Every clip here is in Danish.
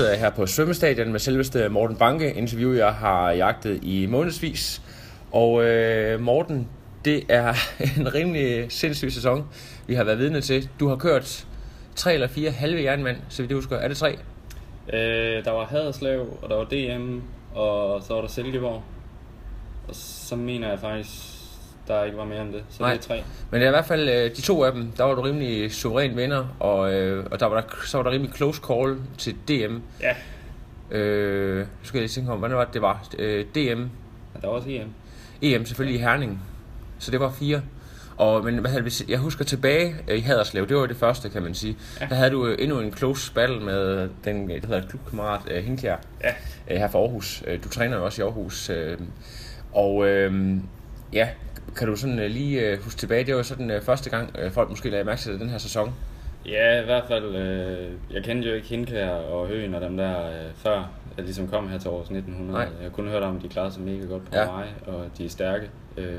sidder jeg her på svømmestadion med selveste Morten Banke, interview jeg har jagtet i månedsvis. Og øh, Morten, det er en rimelig sindssyg sæson, vi har været vidne til. Du har kørt tre eller fire halve jernmand, så vidt jeg husker. Er det tre? Øh, der var Haderslev, og der var DM, og så var der Silkeborg. Og så mener jeg faktisk, der ikke var mere end det. Så Nej. det er tre. Men det er i hvert fald øh, de to af dem, der var du rimelig suveræn vinder, og, øh, og der var der, så var der rimelig close call til DM. Ja, Øh, nu skal jeg lige tænke om, hvordan var det, det var? Øh, DM, og der var også EM. EM selvfølgelig i Herning. Så det var fire. Og, men hvad havde, hvis jeg husker tilbage øh, i Haderslev, det var det første, kan man sige. Ja. Der havde du endnu en close battle med den, det hedder klubkammerat øh, Hinkjær Ja. øh, her fra Aarhus. Øh, Du træner jo også i Aarhus. Øh, og øh, ja, kan du sådan øh, lige øh, huske tilbage, det var sådan øh, første gang, folk måske lagde mærke til den her sæson. Ja, i hvert fald. Øh, jeg kendte jo ikke Hindkær og Høen og dem der øh, før jeg ligesom kom her til års 1900. Nej. Jeg kunne høre om, at de klarede sig mega godt på ja. mig, og de er stærke. Øh,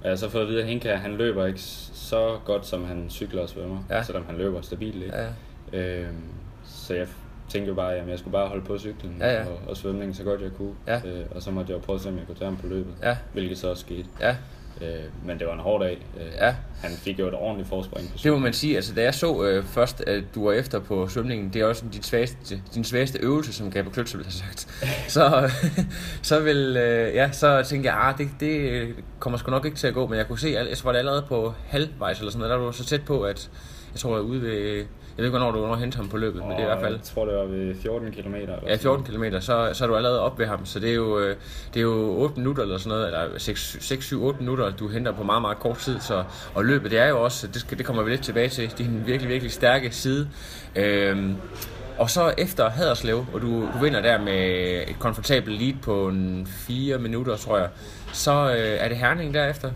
og jeg har så fået at vide, at Hindkær, han løber ikke så godt, som han cykler og svømmer, Ja. selvom han løber stabilt. Ikke? Ja, Øh, så jeg tænkte jo bare, at jeg skulle bare holde på cyklen Ja, ja. Og, og svømningen så godt jeg kunne. Ja. Øh, og så måtte jeg jo prøve at se, om jeg kunne tage ham på løbet, ja, hvilket så også skete. ja. Øh, men det var en hård dag. Øh, Ja. Han fik jo et ordentligt forspring på Det må man sige, altså da jeg så øh, først, at du var efter på svømningen, det er også din svageste, din svageste øvelse, som Gabriel Kløtse ville have sagt. Så, så, vil, øh, ja, så tænkte jeg, ah, det, det kommer sgu nok ikke til at gå, men jeg kunne se, jeg tror det allerede på halvvejs eller sådan noget, der var du så tæt på, at jeg tror, jeg er ude ved, jeg ved ikke, hvornår du var hente ham på løbet, men det er i hvert fald... Jeg tror, det var ved 14 km. Eller Ja, 14 km, så, så er du allerede op ved ham, så det er jo, øh, det er jo 8 minutter eller sådan noget, eller 6, 6 7, 8 minutter, du henter på meget, meget kort tid, så, og løbet, det er jo også, det, skal, det kommer vi lidt tilbage til, det er en virkelig, virkelig stærke side. Øhm, og så efter Haderslev, og du, du vinder der med et komfortabelt lead på en 4 minutter, tror jeg, så øh, er det Herning derefter.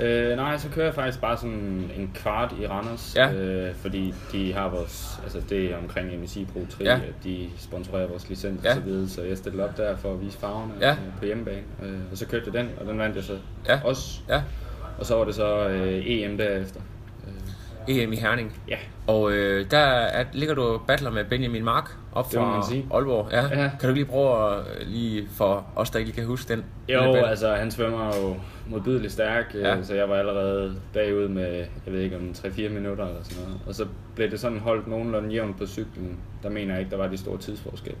Øh, nej, så kører jeg faktisk bare sådan en kvart i Randers, Ja. øh, fordi de har vores, altså det er omkring MSI Pro 3, Ja. de sponsorerer vores licens Ja. og så videre, så jeg stillede op der for at vise farverne Ja. øh, på hjemmebane, øh, og så kørte jeg den, og den vandt jeg så Ja. også, Ja, og så var det så øh, EM derefter. Øh, EM i Herning. ja, Og øh, der er, ligger du og battler med Benjamin Mark op fra. Aalborg. Ja. Ja. Kan du lige prøve at øh, lige for os, der ikke kan huske den? Jo, altså han svømmer jo modbydeligt stærk, Ja. ja. så jeg var allerede bagud med, jeg ved ikke om 3-4 minutter eller sådan noget. Og så blev det sådan holdt nogenlunde jævnt på cyklen. Der mener jeg ikke, der var de store tidsforskelle.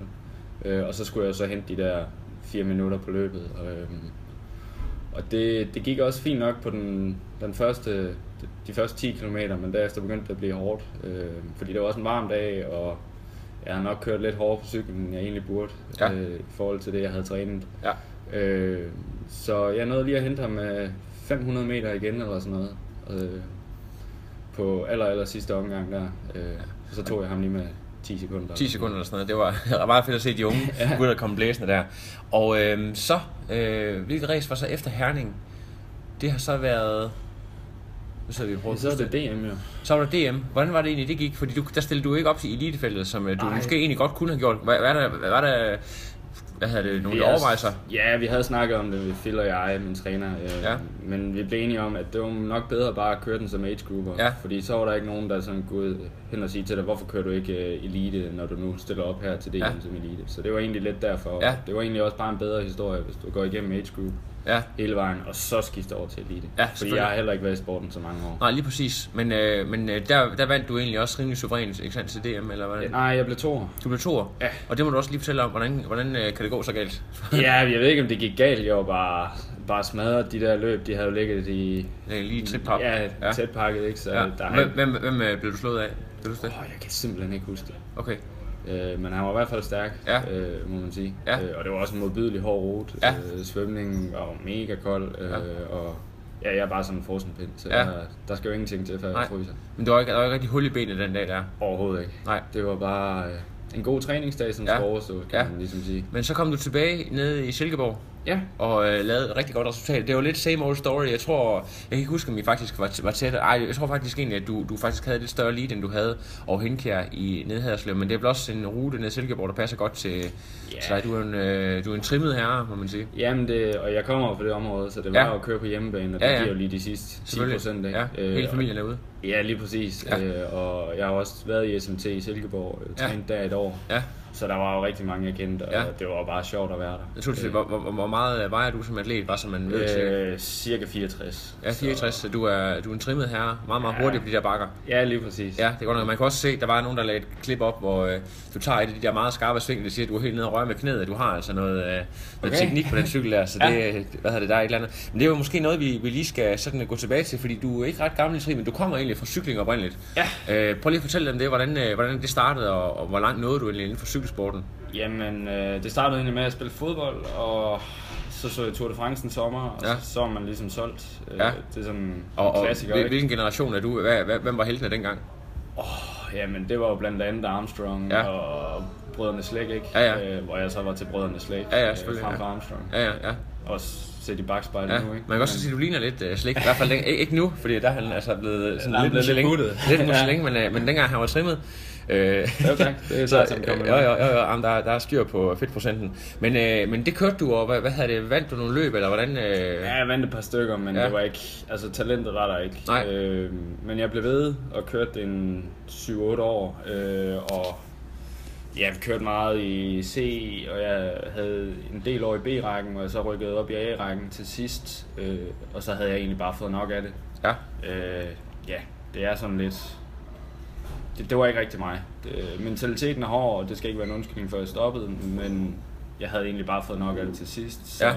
Øh, og så skulle jeg så hente de der 4 minutter på løbet. Og, øhm, og det, det gik også fint nok på den, den første, de første 10 km, men derefter begyndte det at blive hårdt. Øh, fordi det var også en varm dag, og jeg har nok kørt lidt hårdere på cyklen, end jeg egentlig burde, Ja. øh, i forhold til det, jeg havde trænet. Ja. Øh, så jeg nåede lige at hente ham med 500 meter igen eller sådan noget. Øh, på aller, aller sidste omgang der. Øh, og så tog jeg ham lige med 10 sekunder. 10 sekunder eller sådan noget. Det var, var meget fedt at se de unge ja. gutter komme blæsende der. Og øh, så, øh, hvilket race var så efter Herning? Det har så været... Nu sidder vi og prøver Så er det DM jo. Så var der DM. Hvordan var det egentlig, det gik? Fordi du, der stillede du ikke op til elitefeltet, som øh, du Nej. måske egentlig godt kunne have gjort. Hvad, hvad, er der, hvad, er der, hvad havde det, nogle overvejelser? Ja, vi havde snakket om det, Phil og jeg, min træner. Øh, Ja. Men vi blev enige om, at det var nok bedre bare at køre den som age grouper. Ja. Fordi så var der ikke nogen, der sådan kunne hen og sige til dig, hvorfor kører du ikke øh, elite, når du nu stiller op her til DM Ja. ja. som elite. Så det var egentlig lidt derfor. Ja. Det var egentlig også bare en bedre historie, hvis du går igennem age group Ja. hele vejen, og så skifter over til elite. Ja, Fordi jeg har heller ikke været i sporten så mange år. Nej, lige præcis. Men, øh, men øh, der, der vandt du egentlig også rimelig suverænt ikke sandt, til DM, eller hvordan? Nej, jeg blev to. Du blev toer. Ja. Og det må du også lige fortælle om, hvordan, hvordan øh, kan det gå så galt? ja, jeg ved ikke, om det gik galt. Jeg var bare, bare smadret de der løb. De havde jo ligget i... Er lige trit pap. Ja, ja. tæt pakket, ikke? Så Ja. der er Hvem, hvem, hvem øh, blev du slået af? Ved du det? Åh, jeg kan simpelthen ikke huske det. Okay. Øh, men han var i hvert fald stærk, Ja. øh, må man sige. Ja. Øh, og det var også en modbydelig hård rute. Ja. Øh, svømningen var mega kold. Øh, Ja. Og ja, jeg er bare sådan en frosenpind, så Ja. der, der skal jo ingenting til, før Nej. jeg fryser. Men der var ikke, der var ikke rigtig hul i benet den dag der. Overhovedet ikke. Nej. Det var bare øh, en god træningsdag, som Ja. skal overstå, kan Ja. man ligesom sige. Men så kom du tilbage nede i Silkeborg Ja, og øh, lavede et rigtig godt resultat. Det var lidt same old story. Jeg tror, jeg kan ikke huske, om I faktisk var, var tæt. Ej, jeg tror faktisk egentlig, at du, du faktisk havde lidt større lead, end du havde over Henkær i Nedhaderslev. Men det er vel også en rute ned Silkeborg, der passer godt til, Ja. til dig. Du er, en, øh, du er en trimmet herre, må man sige. Jamen det, og jeg kommer fra det område, så det var Ja. ja. at køre på hjemmebane, og Ja, det ja. giver jo lige de sidste 10 Selvfølgelig. procent. Ja, hele og- familien er ude. Ja, lige præcis. Ja. Ja. Øh, og jeg har også været i SMT i Silkeborg, øh, Ja. trænet der et år. Ja. Så der var jo rigtig mange, jeg kendte, og Ja. det var bare sjovt at være der. Jeg tror, det, hvor, hvor, hvor meget øh, vejer du som atlet, bare så man ved? Øh, cirka 64. Ja, 64, så du er, du er en trimmet herre. Meget, meget Ja. hurtigt på de der bakker. Ja, lige præcis. Ja, det er godt nok. Man kan også se, der var nogen, der lagde et klip op, hvor øh, du tager et af de der meget skarpe sving, det siger, at du er helt nede og rører med knæet. Du har altså noget, øh, noget Okay. teknik på den cykel der, så det, øh, hvad hedder det, der er et eller andet. Men det er jo måske noget, vi, vi lige skal sådan gå tilbage til, fordi du er ikke ret gammel i tri, men du kommer egentlig fra cykling oprindeligt. Ja. Øh, prøv lige at fortælle dem det, hvordan, øh, hvordan det startede, og, og hvor langt nåede du egentlig inden for cykelsporten? Jamen, øh, det startede egentlig med at spille fodbold, og så så jeg Tour de France en sommer, og Ja. ja. så, så er man ligesom solgt. Øh, Ja. Det er sådan en Og, og klassiker, ikke? hvilken generation er du? Hvad, hvad, hvem var heltene dengang? Jamen, det var jo blandt andet Armstrong Ja. ja. og Brødrene Slæk, ikke? Ja, ja. Øh, hvor jeg så var til Brødrene Slæk. Ja, ja, øh, Frem ja. for Armstrong. Ja, ja, ja. Også set i bagspejlet Ja, nu, ikke? man kan også sige, at du ligner lidt uh, slik. I hvert fald ikke, ikke nu, fordi der er han altså blevet sådan Der er lidt blevet lidt. Lidt. Michelin, men, uh, men dengang han var trimmet. Øh, Jo, tak. Det er så, som kommer jo, jo, jo, jo, jamen, der, der er styr på fedtprocenten. Men, øh, men det kørte du, og hvad, hvad havde det, vandt du nogle løb, eller hvordan? Øh... Ja, jeg vandt et par stykker, men Ja. det var ikke... Altså, talentet var der ikke. Nej. Øh, men jeg blev ved og kørte en 7-8 år, øh, og jeg kørte meget i C, og jeg havde en del år i B-rækken, jeg så rykkede op i A-rækken til sidst, øh, og så havde jeg egentlig bare fået nok af det. Ja, Øh, ja, det er sådan lidt... Det, det var ikke rigtig mig. Det, mentaliteten er hård, og det skal ikke være en undskyldning for, at jeg stoppede, men jeg havde egentlig bare fået nok af det til sidst. Så Ja.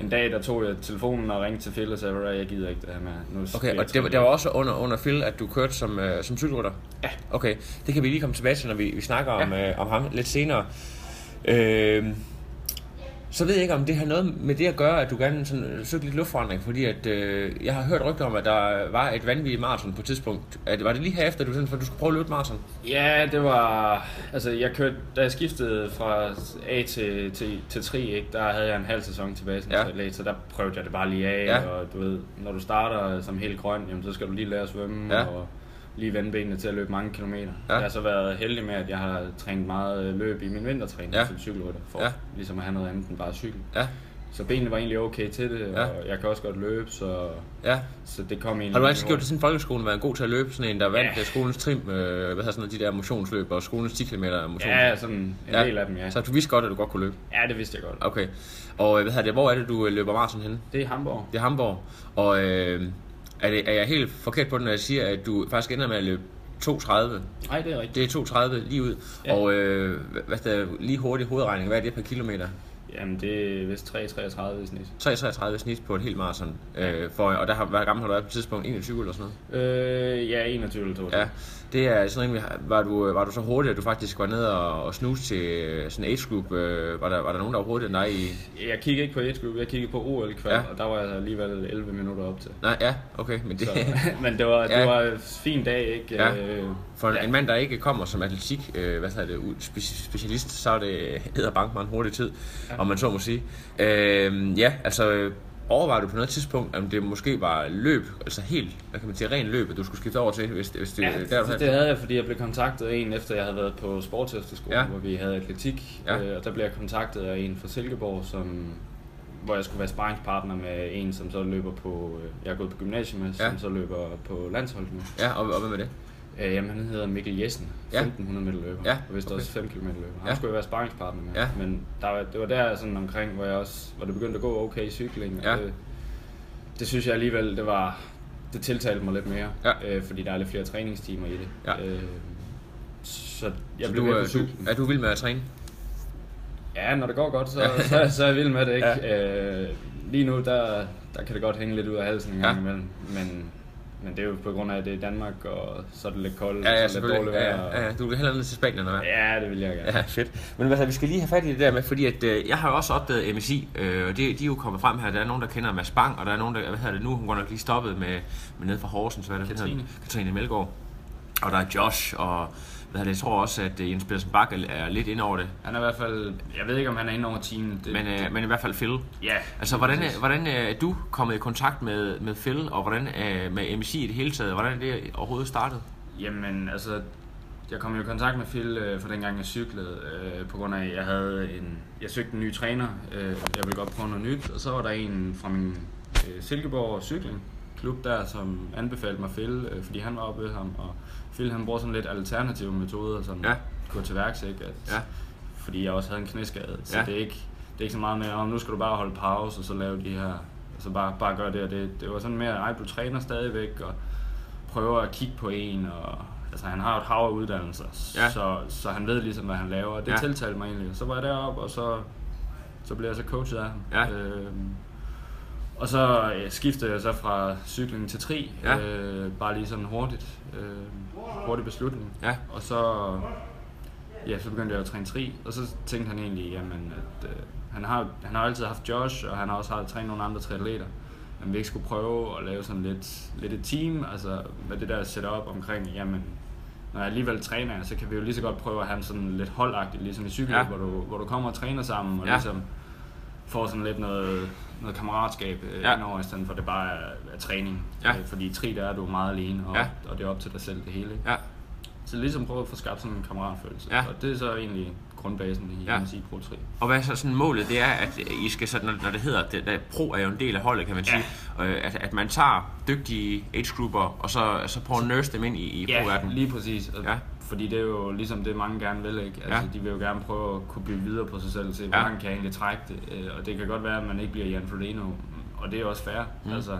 En dag, der tog jeg telefonen og ringte til Phil og sagde, at jeg gider ikke det her med. Nu okay, og det, var- træne." det var også under, under Phil, at du kørte som, øh, som cykelrytter? Ja. Okay, det kan vi lige komme tilbage til, når vi, vi snakker Ja. om, øh, om ham lidt senere. Øh, så ved jeg ikke, om det har noget med det at gøre, at du gerne sådan, øh, søgte lidt luftforandring, fordi at, øh, jeg har hørt rygter om, at der var et vanvittigt maraton på et tidspunkt. Det, var det lige herefter, du, sådan, for du skulle prøve at løbe maraton? Ja, det var... Altså, jeg kørte, da jeg skiftede fra A til, til, til tri, ikke, der havde jeg en halv sæson tilbage som Ja. atlet, så der prøvede jeg det bare lige af, ja. og du ved, når du starter som helt grøn, jamen, så skal du lige lære at svømme, Ja. og lige vende benene til at løbe mange kilometer. Ja. Jeg har så været heldig med, at jeg har trænet meget øh, løb i min vintertræning Ja. som cykelrytter, for Ja. ligesom at have noget andet end bare cykel. Ja, Så benene var egentlig okay til det, Ja. og jeg kan også godt løbe, så, ja. så det kom egentlig... Har du altid gjort det siden folkeskolen, været god til at løbe? Sådan en, der vandt Ja. ja. skolens trim, øh, hvad hedder sådan noget, de der motionsløb og skolens 10 km motionsløb? Ja, sådan en Ja. del af dem, ja. Så du vidste godt, at du godt kunne løbe? Ja, det vidste jeg godt. Okay. Og øh, hvad hedder det, hvor er det, du øh, løber maraton henne? Det er i Hamburg. Det er Hamburg. Og øh, er, det, er jeg helt forkert på den, når jeg siger, at du faktisk ender med at løbe 2.30? Nej, det er rigtigt. Det er 2.30 lige ud. Ja. Og øh, hvad- der, lige hurtig hovedregning, hvad er det per kilometer? Jamen, det er vist 3,33 i snit. 3,33 snit på et helt maraton. Øh, for, og der har, hvad gammel har du været på et tidspunkt? 21 eller sådan noget? Øh, ja, 21 eller 22. Ja, det er sådan rimelig, var du, var du så hurtig, at du faktisk var ned og, og snuse til sådan en age group? Øh, var, der, var der nogen, der var hurtigere end dig i? Jeg kiggede ikke på age group, jeg kiggede på OL kval, Ja. og der var jeg alligevel 11 minutter op til. Nej, ja, okay, men det, Så, men det var, Ja. det var en fin dag, ikke? Ja. Øh, for Ja. en mand, der ikke kommer som atletik, øh, hvad hedder det, specialist, så er det hedder bankman en hurtig tid, ja. Om man så må sige. Øh, ja, altså, overvejer du på noget tidspunkt, om det måske var løb, altså helt, hvad kan man sige, ren løb, at du skulle skifte over til, hvis, hvis det, Ja, der, det, det havde jeg, fordi jeg blev kontaktet af en, efter jeg havde været på sportsefterskole, Ja. hvor vi havde atletik. Ja. Ja. Øh, og der blev jeg kontaktet af en fra Silkeborg, som, hvor jeg skulle være sparringspartner med en, som så løber på, øh, jeg er gået på gymnasiet med, Ja. som så løber på landsholdet nu. Ja, og, og hvad med det? Øh, jamen, han hedder Mikkel Jessen, Ja. 1500 meter løber, Ja, og vist okay. også 5 km løber. Han Ja. skulle jeg være sparringspartner med, Ja. men der, var- det var der sådan omkring, hvor jeg også, hvor det begyndte at gå okay i cykling, Ja. det, det synes jeg alligevel, det var, det tiltalte mig lidt mere, Ja. øh, fordi der er lidt flere træningstimer i det. Ja. Øh, så jeg så blev du, er, du, er du vild med at træne? Ja, når det går godt, så, så, så er jeg vild med det, ikke? Ja. Øh, lige nu, der, der kan det godt hænge lidt ud af halsen en gang Ja. imellem, men, men det er jo på grund af, at det er Danmark, og så er det lidt koldt, Ja, ja, og så er det dårligt vejr. ja, ja, du vil hellere ned til Spanien, eller hvad? Ja, det vil jeg gerne. Ja, fedt. Men altså, vi skal lige have fat i det der med, fordi at, øh, jeg har jo også opdaget MSI, øh, og det, de er jo kommet frem her. Der er nogen, der kender Mads Bang, og der er nogen, der, hvad hedder det nu, hun går nok lige stoppet med, med nede fra Horsens, hvad er det, Katrine. hedder? Katrine Melgaard. Og der er Josh, og hvad det, jeg tror også, at øh, Jens Pedersen Bak er, lidt inde over det. Han er i hvert fald, jeg ved ikke, om han er inde over teamet. Det, Men, øh, men i hvert fald Phil. ja. Altså, hvordan, er- hvordan øh, er du kommet i kontakt med, med Phil, og hvordan er med MSI i det hele taget? Hvordan er det overhovedet startet? Jamen, altså, jeg kom jo i kontakt med Phil øh, for dengang jeg cyklede, øh, på grund af, at jeg havde en, jeg søgte en ny træner, øh, jeg ville godt prøve noget nyt, og så var der en fra min øh, Silkeborg cykling klub der, som anbefalede mig Phil, øh, fordi han var oppe ved ham, og Phil han bruger sådan lidt alternative metoder, sådan Ja. gå til værks, ikke? At, Ja. Fordi jeg også havde en knæskade, så Ja. det, er ikke, det er ikke så meget med, om nu skal du bare holde pause, og så lave de her, altså bare, bare gøre det og det. Det var sådan mere, ej, du træner stadigvæk, og prøver at kigge på en, og altså han har et hav af uddannelser, Ja. så, så han ved ligesom, hvad han laver, og det ja. tiltalte mig egentlig. Så var jeg deroppe, og så, så blev jeg så coachet af ham. Ja. Øhm, og så øh, skiftede jeg så fra cykling til tri, Ja. øh, bare lige sådan hurtigt, øh, hurtig beslutning. Ja. Og så, ja, så begyndte jeg at træne tri, og så tænkte han egentlig, jamen, at øh, han, har, han har altid haft Josh, og han har også har trænet nogle andre triatleter, men vi ikke skulle prøve at lave sådan lidt, lidt et team, altså med det der setup omkring, jamen, når jeg alligevel træner, så kan vi jo lige så godt prøve at have sådan lidt holdagtigt, ligesom i cykel, Ja. hvor, du, hvor du kommer og træner sammen, og ja. ligesom får sådan lidt noget, noget kammeratskab øh, Ja. indover, i stedet for at det bare er, er træning. Ja. Øh, Fordi i tri, der er du meget alene, og, Ja. og det er op til dig selv det hele. Ja. Så ligesom prøve at få skabt sådan en kammeratfølelse. Ja. Og det er så egentlig grundbasen i Ja. MSI Pro 3. Og hvad er så sådan målet? Det er, at I skal så, når, når det hedder, det, der, pro er jo en del af holdet, kan man sige, ja. at, at man tager dygtige age-grupper, og så, så prøver at nurse dem ind i, i Ja, pro-verdenen. lige præcis. Og Ja. Fordi det er jo ligesom det, mange gerne vil. Ikke? Altså, Ja. De vil jo gerne prøve at kunne bygge videre på sig selv, se, hvor Ja. ja. kan jeg egentlig trække det. Øh, Og det kan godt være, at man ikke bliver Jan Frodeno, og det er også fair. Mm. Altså,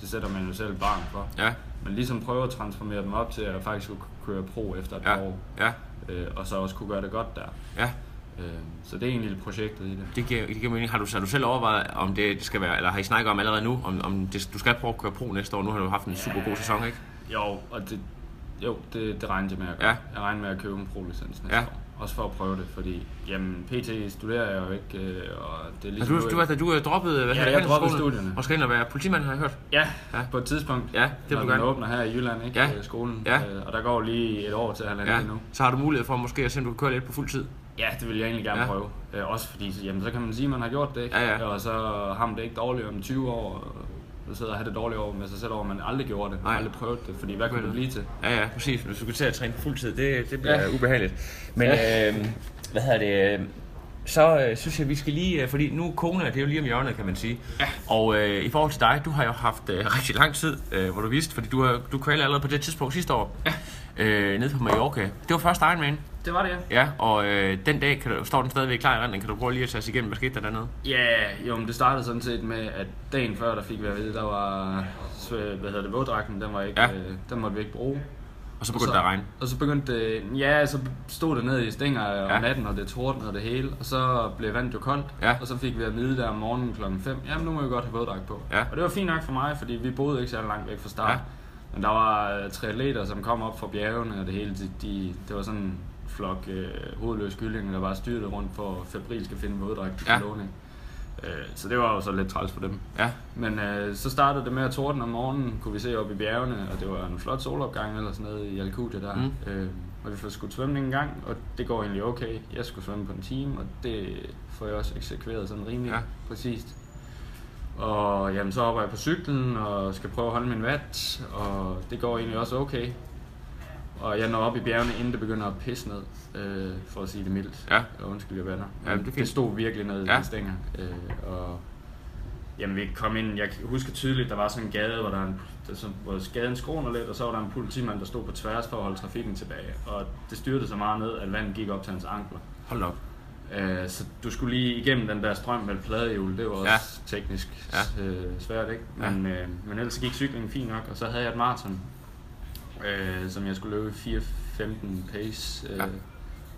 det sætter man jo selv barn for. Ja, Men ligesom prøve at transformere dem op til at faktisk kunne køre pro efter et ja, par år, ja, øh, og så også kunne gøre det godt der. ja. Øh, så det er egentlig projektet i det. Det giver, det giver mening. Har du, har du selv overvejet, om det skal være, eller har I snakket om allerede nu, om, om det, du skal prøve at køre pro næste år? Nu har du haft en super god sæson, ikke? Jo, og det, jo, det, det regner jeg med at gøre. Ja. Jeg regner med at købe en pro-licens næste Ja. år. Også for at prøve det, fordi jamen, PT studerer jeg jo ikke, øh, og det er Altså, ligesom... du, du, du, du er droppet, hvad Ja, jeg droppede studierne. Og skal ind og være politimand, har jeg hørt. Ja, Ja. på et tidspunkt, Ja, det når du den gerne. åbner her i Jylland, ikke? Ja. Øh, skolen. Ja. Øh, og der går lige et år til halvandet Ja. endnu. Så har du mulighed for måske at se, om du kan køre lidt på fuld tid. Ja, det vil jeg egentlig gerne Ja. ja. prøve. Øh, også fordi, så, jamen, så kan man sige, at man har gjort det, ikke? Ja, ja. Og så har man det ikke dårligt om 20 år, sidder og have det dårligt over med sig selv over, at man aldrig gjorde det, Nej. Aldrig prøvet det, fordi hvad kunne det blive til? Ja, ja, præcis. Hvis du skal til at træne på fuld tid, det, det bliver ja. ubehageligt. Men, ja. øh, hvad hedder det... øh, Så øh, synes jeg, vi skal lige... øh, Fordi nu Kona, det er jo lige om hjørnet, kan man sige. Ja. Og øh, i forhold til dig, du har jo haft øh, rigtig lang tid, øh, hvor du vidste, fordi du, har, du kvalede allerede på det tidspunkt sidste år. Ja. Øh, nede på Mallorca. Det var første Ironman. Det var det, ja. Ja, og øh, den dag kan du, står den stadigvæk klar i renden. Kan du prøve lige at tage os igennem, hvad skete der dernede? Ja, jo, men det startede sådan set med, at dagen før, der fik vi at vide, der var, så, hvad hedder det, våddragten, den, var ikke, Ja. øh, den måtte vi ikke bruge. Og så begyndte der at regne. Og så begyndte det, ja, så stod det ned i stænger om Ja. ja. natten, og det tordnede og det hele, og så blev vandet jo koldt, Ja. og så fik vi at vide der om morgenen klokken 5, jamen nu må vi godt have våddragt på. Ja. Og det var fint nok for mig, fordi vi boede ikke så langt væk fra start. Ja. Men der var øh, tre atleter, som kom op fra bjergene, og det hele, de, de, det var sådan en flok øh, hovedløse kyllinger, der bare styrte rundt for febrilsk at finde våddragt til Ja. låning. Øh, så det var jo så lidt træls for dem. Ja, Men øh, så startede det med at torden om morgenen, kunne vi se op i bjergene, og det var en flot solopgang eller sådan noget i Alcudia der. Mm. Øh, og vi skudt svømning en gang, og det går egentlig okay. Jeg skulle svømme på en time, og det får jeg også eksekveret sådan rimelig ja. præcist. Og jamen, så hopper jeg på cyklen og skal prøve at holde min watt, og det går egentlig også okay. Og jeg når op i bjergene, inden det begynder at pisse ned, øh, for at sige det mildt. Ja. Og undskyld, jeg vander. Ja, det fint. det stod virkelig ned Ja. i stænger. Øh, og Jamen, vi kom ind, jeg husker tydeligt, der var sådan en gade, hvor, der er en, der, så, hvor gaden skråner lidt, og så var der en politimand, der stod på tværs for at holde trafikken tilbage. Og det styrte så meget ned, at vandet gik op til hans ankler. hold op. Øh, så du skulle lige igennem den der strøm med pladehjul, det var også Ja. ja. teknisk Ja. ja. øh, svært, ikke? Ja. Men, øh, men ellers gik cyklingen fint nok, og så havde jeg et maraton, øh, som jeg skulle løbe i 4.15 pace. Øh, Ja.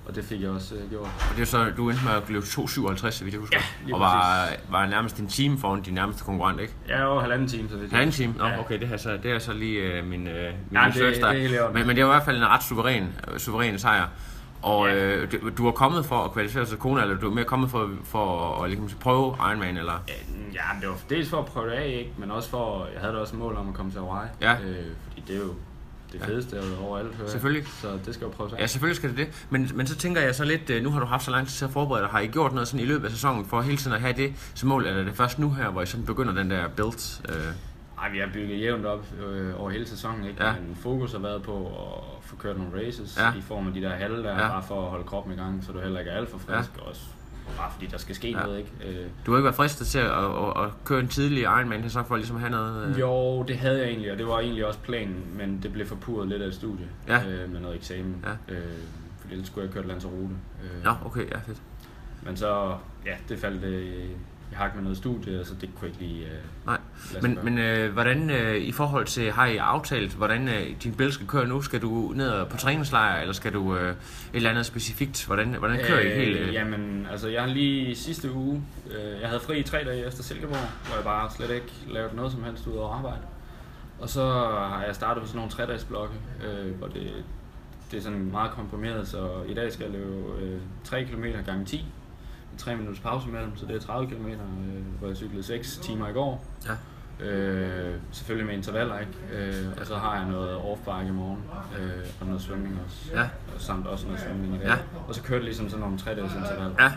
og det fik jeg også øh, gjort. Og det er så, du endte med at løbe 2,57, så vidt jeg husker. Ja, og var, var nærmest en time foran din nærmeste konkurrent, ikke? Er over halvanden time, så vidt Halvanden time? Nå, Ja. okay, det er så, det er så lige øh, min, øh, min Ja, research det- det er men, men det var i hvert fald en ret suveræn, øh, suveræn sejr. Og øh, du, du var kommet for at kvalificere til Kona, eller du er mere kommet for, for at ligesom, prøve Ironman, eller? Ja, men det var dels for at prøve det af, ikke? men også for, jeg havde da også mål om at komme til Hawaii. Ja. Øh, fordi det er jo det fedeste ja. overalt, hører jeg. Selvfølgelig. Så det skal jo prøves af. Ja, selvfølgelig skal det det. Men, men så tænker jeg så lidt, øh, nu har du haft så lang tid til at forberede dig. Har I gjort noget sådan i løbet af sæsonen for hele tiden at have det som mål? Eller er det først nu her, hvor I sådan begynder den der build? Øh, Ej, vi har bygget jævnt op øh, over hele sæsonen, ikke? Ja. Men fokus har været på at få kørt nogle races Ja. i form af de der halve der, Ja. bare for at holde kroppen i gang, så du heller ikke er alt for frisk. Ja. Også bare fordi der skal ske Ja. noget, ikke? Øh, du har ikke været fristet til at, at, at, at køre en tidlig Ironman, så for ligesom at have noget... Øh, Jo, det havde jeg egentlig, og det var egentlig også planen, men det blev forpurret lidt af et studie Ja. øh, med noget eksamen. Ja. Øh, fordi ellers skulle jeg køre Lanzarote. Øh, Nå, okay, ja, fedt. Men så, ja, det faldt øh, i hak med noget studie, så det kunne jeg ikke lige øh, Nej, men, men øh, hvordan øh, i forhold til, har I aftalt, hvordan øh, din bil skal køre nu? Skal du ned på træningslejr, eller skal du øh, et eller andet specifikt? Hvordan, hvordan kører I helt? Øh? Jamen, altså jeg har lige sidste uge, øh, jeg havde fri i tre dage efter Silkeborg, hvor jeg bare slet ikke lavede noget som helst ud over arbejde. Og så har jeg startet på sådan nogle tre-dages-blokke, øh, hvor det, det er sådan meget komprimeret, så i dag skal jeg løbe øh, 3 km gange 10, med 3 minutters pause imellem, så det er 30 km, øh, hvor jeg cyklede 6 timer i går. Ja. Øh, selvfølgelig med intervaller, ikke? Øh, og så har jeg noget off i morgen, øh, og noget svømning også. Ja. Og samt også noget svømning i dag. Ja. Og så kørte det ligesom sådan nogle 3 dages intervaller. Ja,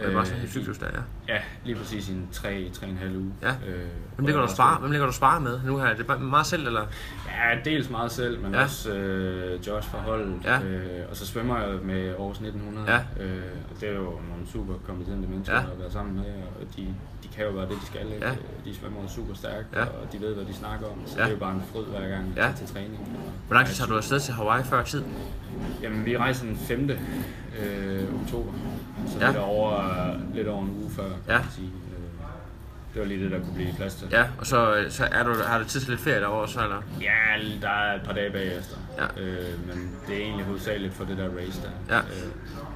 det var Øh, sådan en cyklus der, ja. Ja, lige præcis i en 3-3,5 uge. Ja. Øh, Hvem ligger du bare spare, hvem ligger du spare med nu her? Er det bare meget selv, eller? Ja, dels meget selv, men Ja. også øh, Josh fra holdet. Ja. Øh, og så svømmer jeg med Aarhus 1900. Ja. Øh, og det er jo nogle super kompetente mennesker Ja. at være sammen med, og de, de kan jo bare det, de skal. Ikke? Ja. De svømmer super stærkt, Ja. og de ved, hvad de snakker om. Så Ja. det er jo bare en fryd hver gang ja. til træning. Hvor lang tid tager du afsted til Hawaii før tid? Jamen, vi rejser den 5. Øh, oktober. Så Ja. lidt, over, lidt over en uge før, kan Ja. man sige. Øh, det var lige det, der kunne blive plads til. Ja, og så, så er du, har du tid til lidt ferie derovre så, eller? Ja, der er et par dage bagefter. Ja. Øh, men det er egentlig hovedsageligt for det der race der. Ja. Øh,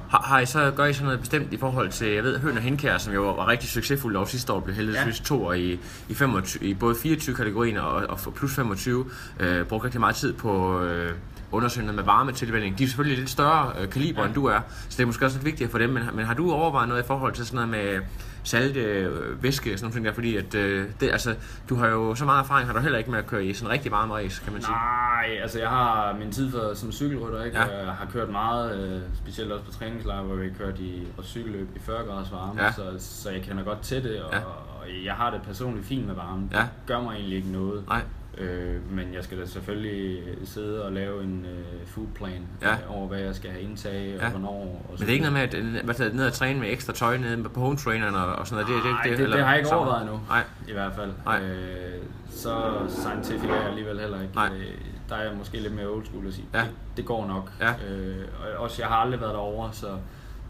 Har, har I så, gør I så noget bestemt i forhold til, jeg ved, Høn og Henkær, som jo var rigtig succesfuld over sidste år, blev heldigvis ja. to i, i, 25, i både 24-kategorien og, og plus 25, øh, brugte rigtig meget tid på øh, undersøgende med varmetilvænding. De er selvfølgelig lidt større øh, kaliber, ja. end du er, så det er måske også lidt vigtigt for dem, men, men har du overvejet noget i forhold til sådan noget med salte, øh, væske, sådan nogle ting der, fordi at, øh, det, altså, du har jo så meget erfaring, har du heller ikke med at køre i sådan en rigtig varme race, kan man sige. nej, altså jeg har min tid for, som cykelrytter, ikke? Ja. Jeg har kørt meget, øh, specielt også på træningslejr, hvor vi har kørt i og cykelløb i 40 graders varme, Ja. så, så jeg kender godt til det, og, Ja. ja. og jeg har det personligt fint med varme. Ja. Det gør mig egentlig ikke noget. Nej. Øh, men jeg skal da selvfølgelig sidde og lave en øh, foodplan Ja. øh, over, hvad jeg skal have indtag og Ja. hvornår. Og Men det er ikke noget med, at øh, hvad det, ned og træne med ekstra tøj nede på home traineren og, og sådan noget. Det, Nej, det, det, eller- det har jeg ikke så- overvejet endnu. Nej. I hvert fald. Nej. Øh, så scientific er jeg alligevel heller ikke. Nej. Øh, der er jeg måske lidt mere old school at sige. Ja. Det, det går nok. Ja. Øh, og også, jeg har aldrig været derovre, så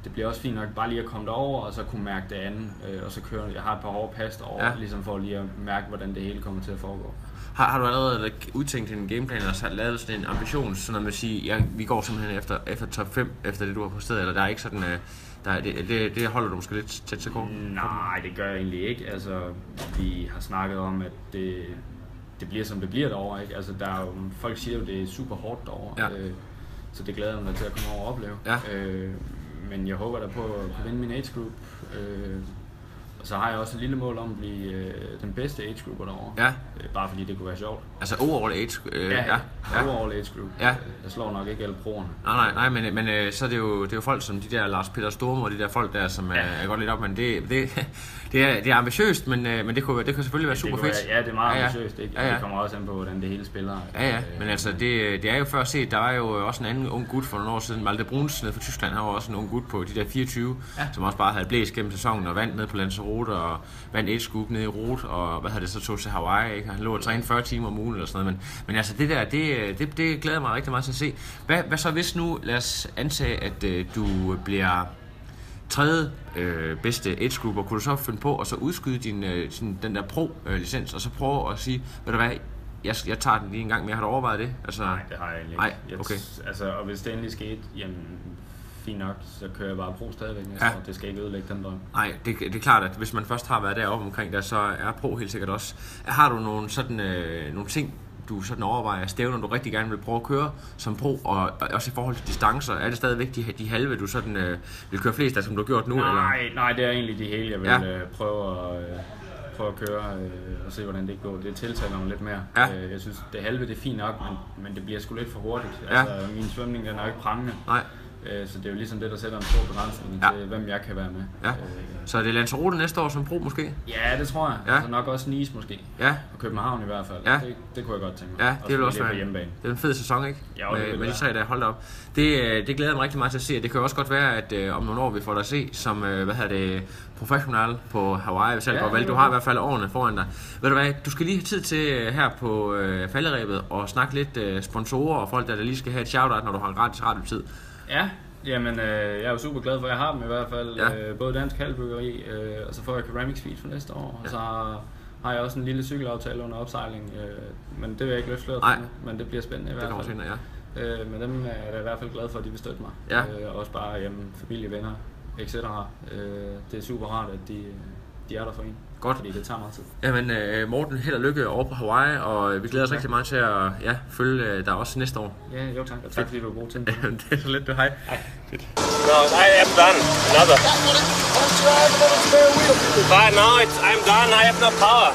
det bliver også fint nok bare lige at komme derover og så kunne mærke det andet. Øh, og så køre, jeg har et par hårde pas derovre, Ja. ligesom for lige at mærke, hvordan det hele kommer til at foregå. Har, har du allerede udtænkt en gameplan, og så lavet sådan en ambition, sådan at sige, ja, vi går simpelthen efter, efter top 5, efter det du har præsteret, eller der er ikke sådan, øh, der er, det, det, det holder du måske lidt tæt til kort? Nej, det gør jeg egentlig ikke. Altså, vi har snakket om, at det, det bliver som det bliver derovre. Ikke? Altså, der er jo, folk siger jo, at det er super hårdt derovre. Ja. Øh, så det glæder jeg mig til at komme over og opleve. Ja. Øh, men jeg håber da på at kunne vinde min age group. Øh, og så har jeg også et lille mål om at blive øh, den bedste age grouper derovre. Ja. Øh, bare fordi det kunne være sjovt. Altså overall age, øh, ja, ja. Overall age group. Ja. Jeg slår nok ikke alle proerne. Nej, nej, nej, men, men øh, så er det, jo, det er jo folk som de der Lars Peter Storm og de der folk der, som ja. er godt lidt op, men det, det, det, er, det er ambitiøst, men, øh, men det, kunne, det kunne selvfølgelig være super det kunne fedt. Være, ja, det er meget Ja, ja. ambitiøst. Ikke? Ja, ja. Det kommer også an på, hvordan det hele spiller. Ja, ja, Øh, men altså, det, det er jo før set, der var jo også en anden ung gut for nogle år siden, Malte Bruns nede fra Tyskland, han var også en ung gut på de der 24, ja. som også bare havde blæst gennem sæsonen og vandt ned på Lanzarote og vandt et scoop nede i Rot, og hvad havde det så tog til Hawaii, ikke? Han lå og trænede 40 timer om ugen eller sådan noget, men, men altså det der, det, det, det glæder mig rigtig meget til at se. Hvad, hvad så hvis nu, lad os antage, at øh, du bliver tredje øh, bedste age grouper, kunne du så finde på at så udskyde din, øh, sin, den der pro-licens, og så prøve at sige, ved du hvad, jeg, jeg tager den lige en gang mere, har du overvejet det? Altså, Nej, det har jeg ikke. Nej, Jeg okay. t- Altså, og hvis det endelig skete, jamen fint nok, så kører jeg bare pro stadigvæk næste Ja. år. Det skal ikke ødelægge den drøm. Nej, det, det er klart, at hvis man først har været deroppe omkring der, så er Pro helt sikkert også. Har du nogle, sådan, øh, nogle ting, du sådan overvejer stævner, du rigtig gerne vil prøve at køre som pro, og, og også i forhold til distancer, er det stadigvæk de, de halve, du sådan øh, vil køre flest af, som du har gjort nu? Eller? Nej, nej, det er egentlig de hele, jeg vil ja. øh, prøve at, øh, prøve at køre øh, og se, hvordan det går. Det tiltaler mig lidt mere. Ja. Øh, jeg synes, det halve det er fint nok, men, men det bliver sgu lidt for hurtigt. Ja. Altså, min svømning den er jo ikke prangende. Nej. Øh, så det er jo ligesom det, der sætter en stor begrænsning Ja. til, hvem jeg kan være med. Ja. Øh, Så er det Lanzarote næste år som pro måske? ja, det tror jeg. Ja. Altså nok også Nice måske. Ja, Og København i hvert fald. Ja. Det, det kunne jeg godt tænke mig. ja det vil også være hjemmebane. det er en fed sæson, ikke? Ja, det med, med de tre, der holdt op. Det, øh, det glæder jeg mig rigtig meget til at se, det kan også godt være, at øh, om nogle år vi får dig at se som, øh, hvad hedder det, professional på Hawaii, hvis alt Ja, går vel. Du har i hvert fald årene foran dig. Ved du hvad, du skal lige have tid til her på øh, falderæbet og snakke lidt øh, sponsorer og folk, der, der lige skal have et shout-out, når du har gratis radiotid. Ja, jamen øh, jeg er jo super glad for, at jeg har dem i hvert fald. Ja. Ja. Øh, både Dansk Halvbyggeri, øh, og så får jeg Ceramic Speed for næste år. Og så har, har jeg også en lille cykelaftale under opsejling. Øh, men det vil jeg ikke løfte sløret men det bliver spændende i Det hvert kommer fald. senere, ja. Øh, men dem er jeg i hvert fald glad for, at de vil støtte mig. Ja. Øh, også bare jamen, familie, venner, etc. Øh, det er super rart, at de, de er der for en. Godt. Fordi det tager meget tid. Jamen øh, Morten, held og lykke over på Hawaii, og øh, vi glæder os Tak. rigtig meget til at ja, følge øh, dig også næste år. Ja, jo tak. Og tak fordi du var god til det. det er så lidt, du hej. No, I am done. Another. But no, it's, I'm done. I have no power.